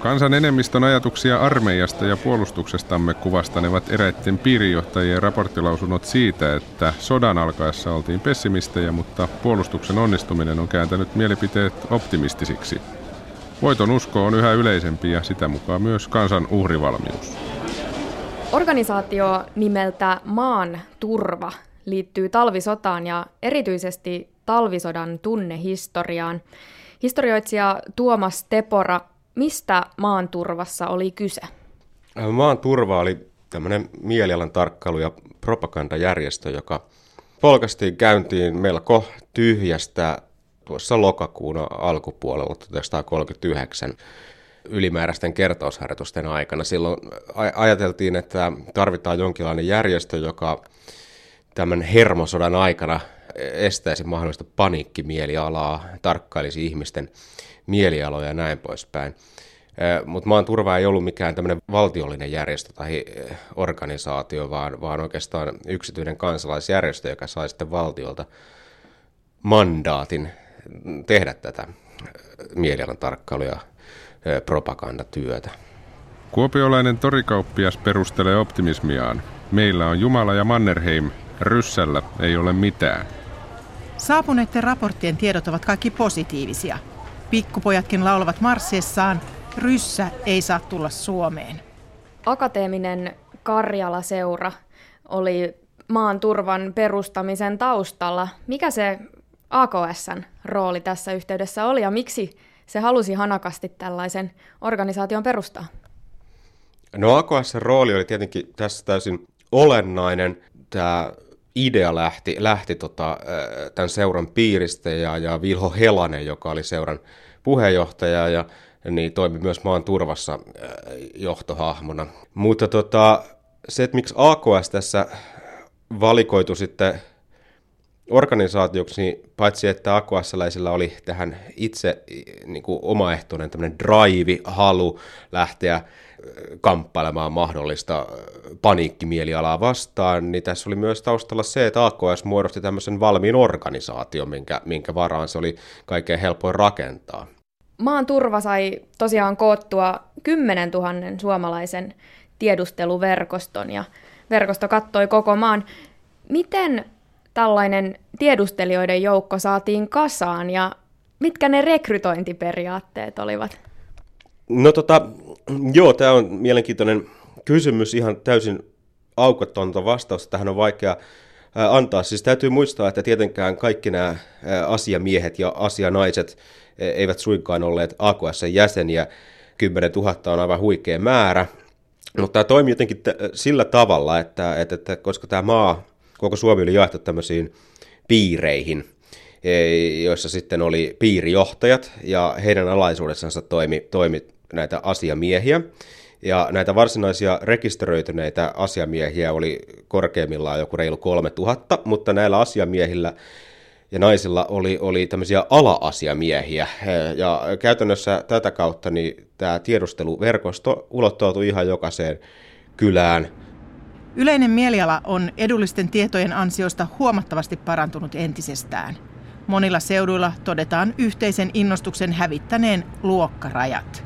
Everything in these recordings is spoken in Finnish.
Kansan enemmistön ajatuksia armeijasta ja puolustuksestamme kuvastanevat eräitten piirijohtajien raporttilausunnot siitä, että sodan alkaessa oltiin pessimistejä, mutta puolustuksen onnistuminen on kääntänyt mielipiteet optimistisiksi. Voiton usko on yhä yleisempi ja sitä mukaan myös kansan uhrivalmius. Organisaatio nimeltä Maan turva liittyy talvisotaan ja erityisesti talvisodan tunnehistoriaan. Historioitsija Tuomas Tepora, mistä maan turvassa oli kyse? Maan turva oli tämmöinen mielialan tarkkailu- ja propagandajärjestö, joka polkastiin käyntiin melko tyhjästä tuossa lokakuun alkupuolella 1939 ylimääräisten kertausharjoitusten aikana. Silloin ajateltiin, että tarvitaan jonkinlainen järjestö, joka tämän hermosodan aikana estäisi mahdollista paniikkimielialaa, tarkkailisi ihmisten mielialoja ja näin poispäin. Mutta maan turva ei ollut mikään tämmöinen valtiollinen järjestö tai organisaatio, vaan, vaan oikeastaan yksityinen kansalaisjärjestö, joka sai sitten valtiolta mandaatin tehdä tätä mielialan tarkkailu- ja propagandatyötä. Kuopiolainen torikauppias perustelee optimismiaan. Meillä on Jumala ja Mannerheim, Ryssällä ei ole mitään. Saapuneiden raporttien tiedot ovat kaikki positiivisia. Pikkupojatkin laulavat marsseessaan, Ryssä ei saa tulla Suomeen. Akateeminen Karjala-seura oli maan turvan perustamisen taustalla. Mikä se AKSn rooli tässä yhteydessä oli ja miksi se halusi hanakasti tällaisen organisaation perustaa? No AKSn rooli oli tietenkin tässä täysin olennainen. Tämä idea lähti, lähti tota, tämän seuran piiristä ja, ja Vilho Helanen, joka oli seuran puheenjohtaja ja niin toimi myös maan turvassa johtohahmona. Mutta tota, se, että miksi AKS tässä valikoitu sitten organisaatioksi, niin paitsi että AKS-läisillä oli tähän itse niin kuin omaehtoinen tämmöinen drive, halu lähteä kamppailemaan mahdollista paniikkimielialaa vastaan, niin tässä oli myös taustalla se, että AKS muodosti tämmöisen valmiin organisaation, minkä, minkä varaan se oli kaikkein helpoin rakentaa. Maan turva sai tosiaan koottua 10 000 suomalaisen tiedusteluverkoston ja verkosto kattoi koko maan. Miten tällainen tiedustelijoiden joukko saatiin kasaan ja mitkä ne rekrytointiperiaatteet olivat? No tota, joo, tämä on mielenkiintoinen kysymys, ihan täysin aukotonta vastausta. Tähän on vaikea antaa. Siis täytyy muistaa, että tietenkään kaikki nämä asiamiehet ja asianaiset eivät suinkaan olleet AKS-jäseniä. 10 000 on aivan huikea määrä. Mutta tämä toimii jotenkin sillä tavalla, että, että, että koska tämä maa koko Suomi oli jaettu tämmöisiin piireihin, e, joissa sitten oli piirijohtajat ja heidän alaisuudessansa toimi, toimi näitä asiamiehiä. Ja näitä varsinaisia rekisteröityneitä asiamiehiä oli korkeimmillaan joku reilu 3000, mutta näillä asiamiehillä ja naisilla oli, oli tämmöisiä ala-asiamiehiä. Ja käytännössä tätä kautta niin tämä tiedusteluverkosto ulottautui ihan jokaiseen kylään, Yleinen mieliala on edullisten tietojen ansiosta huomattavasti parantunut entisestään. Monilla seuduilla todetaan yhteisen innostuksen hävittäneen luokkarajat.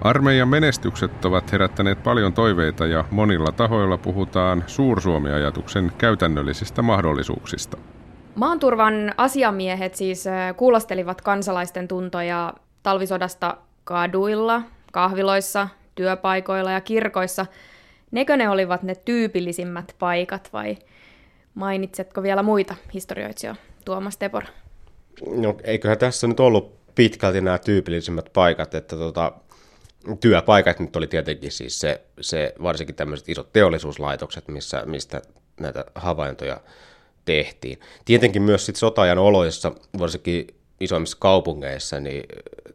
Armeijan menestykset ovat herättäneet paljon toiveita ja monilla tahoilla puhutaan suursuomiajatuksen käytännöllisistä mahdollisuuksista. Maanturvan asiamiehet siis kuulostelivat kansalaisten tuntoja talvisodasta kaduilla, kahviloissa, työpaikoilla ja kirkoissa – Nekö ne olivat ne tyypillisimmät paikat vai mainitsetko vielä muita historioitsijoita, Tuomas Tepor? No eiköhän tässä nyt ollut pitkälti nämä tyypillisimmät paikat, että tota, työpaikat nyt oli tietenkin siis se, se varsinkin tämmöiset isot teollisuuslaitokset, missä, mistä näitä havaintoja tehtiin. Tietenkin myös sitten sotajan oloissa, varsinkin isoimmissa kaupungeissa, niin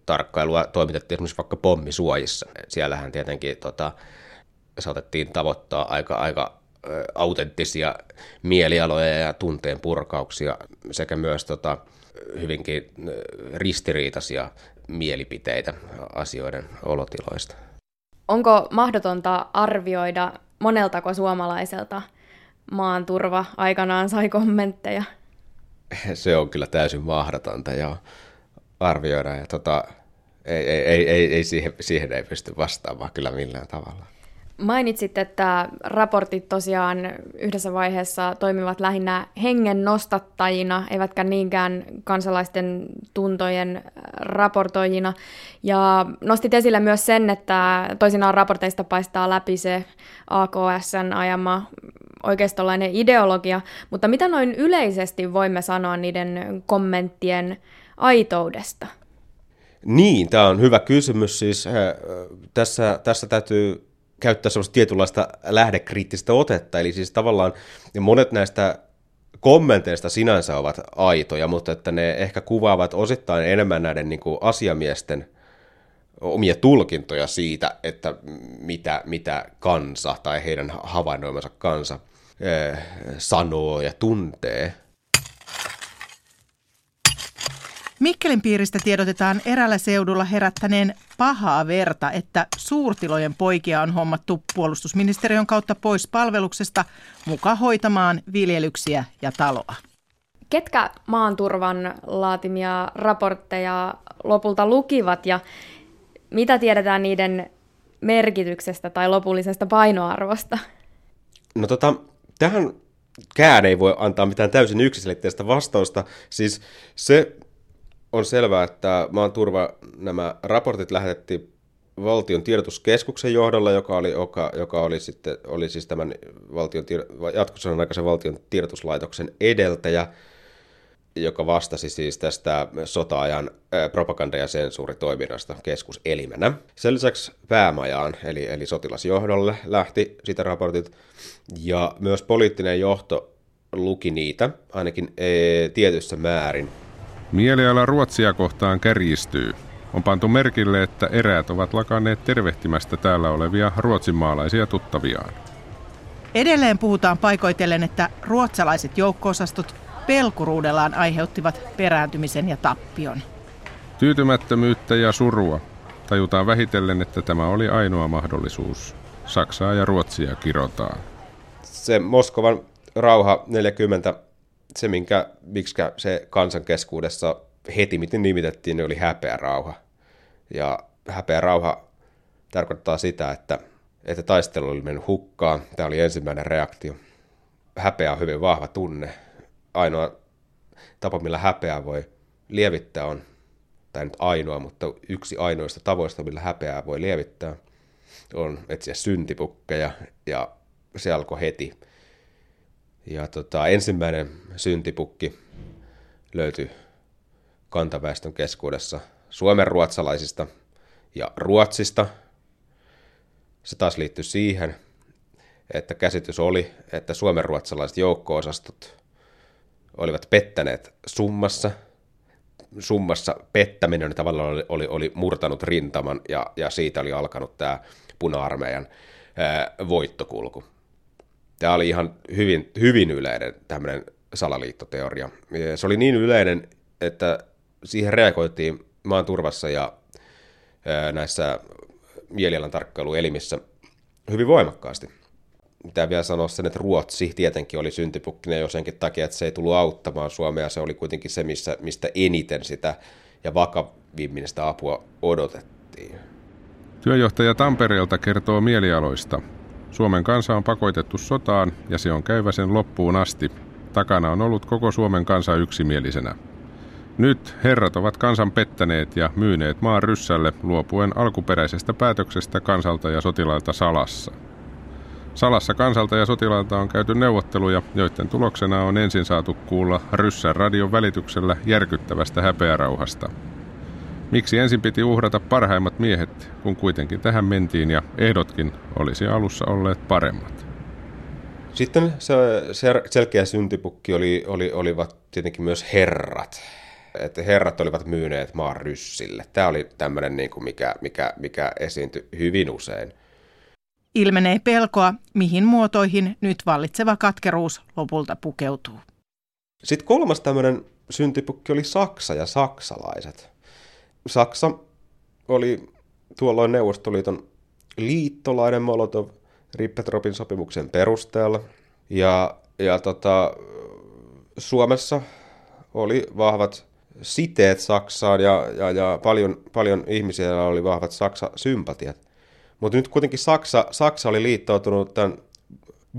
tarkkailua toimitettiin esimerkiksi vaikka pommisuojissa. Siellähän tietenkin tota, saatettiin tavoittaa aika, aika autenttisia mielialoja ja tunteen purkauksia sekä myös tota, hyvinkin ristiriitaisia mielipiteitä asioiden olotiloista. Onko mahdotonta arvioida moneltako suomalaiselta maan turva aikanaan sai kommentteja? Se on kyllä täysin mahdotonta ja arvioida. Ja tota, Ei, ei, ei, ei, ei siihen, siihen ei pysty vastaamaan kyllä millään tavalla. Mainitsit, että raportit tosiaan yhdessä vaiheessa toimivat lähinnä hengen nostattajina, eivätkä niinkään kansalaisten tuntojen raportoijina. Ja nostit esille myös sen, että toisinaan raporteista paistaa läpi se AKSn ajama oikeistolainen ideologia, mutta mitä noin yleisesti voimme sanoa niiden kommenttien aitoudesta? Niin, tämä on hyvä kysymys. Siis, äh, tässä, tässä täytyy käyttää sellaista tietynlaista lähdekriittistä otetta, eli siis tavallaan monet näistä kommenteista sinänsä ovat aitoja, mutta että ne ehkä kuvaavat osittain enemmän näiden niin kuin asiamiesten omia tulkintoja siitä, että mitä, mitä kansa tai heidän havainnoimansa kansa eh, sanoo ja tuntee. Mikkelin piiristä tiedotetaan erällä seudulla herättäneen pahaa verta, että suurtilojen poikia on hommattu puolustusministeriön kautta pois palveluksesta mukaan hoitamaan viljelyksiä ja taloa. Ketkä maanturvan laatimia raportteja lopulta lukivat ja mitä tiedetään niiden merkityksestä tai lopullisesta painoarvosta? No tota, tähän kään ei voi antaa mitään täysin yksiselitteistä vastausta. Siis se on selvää, että maan turva nämä raportit lähetettiin valtion tiedotuskeskuksen johdolla, joka oli, joka, joka oli, sitten, oli siis tämän valtion, jatkosodan aikaisen valtion tiedotuslaitoksen edeltäjä, joka vastasi siis tästä sota-ajan propaganda- ja sensuuritoiminnasta keskuselimenä. Sen lisäksi päämajaan, eli, eli sotilasjohdolle lähti sitä raportit, ja myös poliittinen johto luki niitä, ainakin e, tietyssä määrin. Mieliala Ruotsia kohtaan kärjistyy. On pantu merkille, että eräät ovat lakanneet tervehtimästä täällä olevia ruotsinmaalaisia tuttaviaan. Edelleen puhutaan paikoitellen, että ruotsalaiset joukkoosastot pelkuruudellaan aiheuttivat perääntymisen ja tappion. Tyytymättömyyttä ja surua. Tajutaan vähitellen, että tämä oli ainoa mahdollisuus. Saksaa ja Ruotsia kirotaan. Se Moskovan rauha 40 se, minkä, miksi se kansan keskuudessa heti miten nimitettiin, ne oli häpeä rauha. Ja häpeä rauha tarkoittaa sitä, että, että taistelu oli mennyt hukkaan. Tämä oli ensimmäinen reaktio. Häpeä on hyvin vahva tunne. Ainoa tapa, millä häpeää voi lievittää on, tai nyt ainoa, mutta yksi ainoista tavoista, millä häpeää voi lievittää, on etsiä syntipukkeja, ja se alkoi heti ja tota, ensimmäinen syntipukki löytyi kantaväestön keskuudessa Suomen ruotsalaisista ja Ruotsista. Se taas liittyy siihen, että käsitys oli, että Suomen ruotsalaiset joukko-osastot olivat pettäneet summassa. Summassa pettäminen tavallaan oli, oli, oli murtanut rintaman ja, ja siitä oli alkanut tämä puna-armeijan ää, voittokulku. Tämä oli ihan hyvin, hyvin yleinen tämmöinen salaliittoteoria. Se oli niin yleinen, että siihen reagoitiin maan turvassa ja näissä mielialan tarkkailuelimissä hyvin voimakkaasti. Mitä vielä sanoa sen, että Ruotsi tietenkin oli syntipukkinen jo senkin takia, että se ei tullut auttamaan Suomea. Se oli kuitenkin se, missä, mistä eniten sitä ja vakavimmin sitä apua odotettiin. Työjohtaja Tampereelta kertoo mielialoista. Suomen kansa on pakotettu sotaan ja se on käyvä sen loppuun asti. Takana on ollut koko Suomen kansa yksimielisenä. Nyt herrat ovat kansan pettäneet ja myyneet maan ryssälle luopuen alkuperäisestä päätöksestä kansalta ja sotilailta salassa. Salassa kansalta ja sotilailta on käyty neuvotteluja, joiden tuloksena on ensin saatu kuulla ryssän radion välityksellä järkyttävästä häpeärauhasta. Miksi ensin piti uhrata parhaimmat miehet, kun kuitenkin tähän mentiin ja ehdotkin olisi alussa olleet paremmat? Sitten se selkeä syntipukki oli, oli, olivat tietenkin myös herrat. Että herrat olivat myyneet maan ryssille. Tämä oli tämmöinen, niin kuin mikä, mikä, mikä esiintyi hyvin usein. Ilmenee pelkoa, mihin muotoihin nyt vallitseva katkeruus lopulta pukeutuu. Sitten kolmas tämmöinen syntipukki oli Saksa ja saksalaiset. Saksa oli tuolloin Neuvostoliiton liittolainen Molotov Rippetropin sopimuksen perusteella. Ja, ja tota, Suomessa oli vahvat siteet Saksaan ja, ja, ja paljon, paljon ihmisiä oli vahvat Saksa-sympatiat. Mutta nyt kuitenkin Saksa, Saksa oli liittoutunut tämän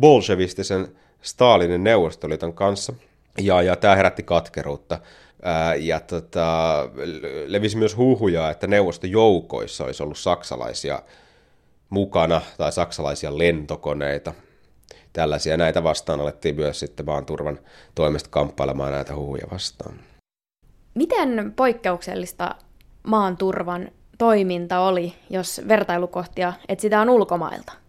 bolshevistisen Stalinin Neuvostoliiton kanssa, ja, ja tämä herätti katkeruutta. Ja tota, levisi myös huhuja, että neuvostojoukoissa olisi ollut saksalaisia mukana tai saksalaisia lentokoneita. Tällaisia näitä vastaan alettiin myös sitten maan turvan toimesta kamppailemaan näitä huhuja vastaan. Miten poikkeuksellista maan turvan toiminta oli, jos vertailukohtia etsitään ulkomailta?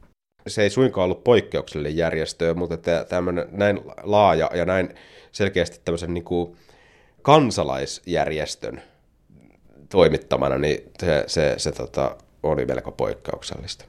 Se ei suinkaan ollut poikkeuksellinen järjestö, mutta tämmöinen näin laaja ja näin selkeästi tämmöisen niin kuin kansalaisjärjestön toimittamana, niin se, se, se tota, oli melko poikkeuksellista.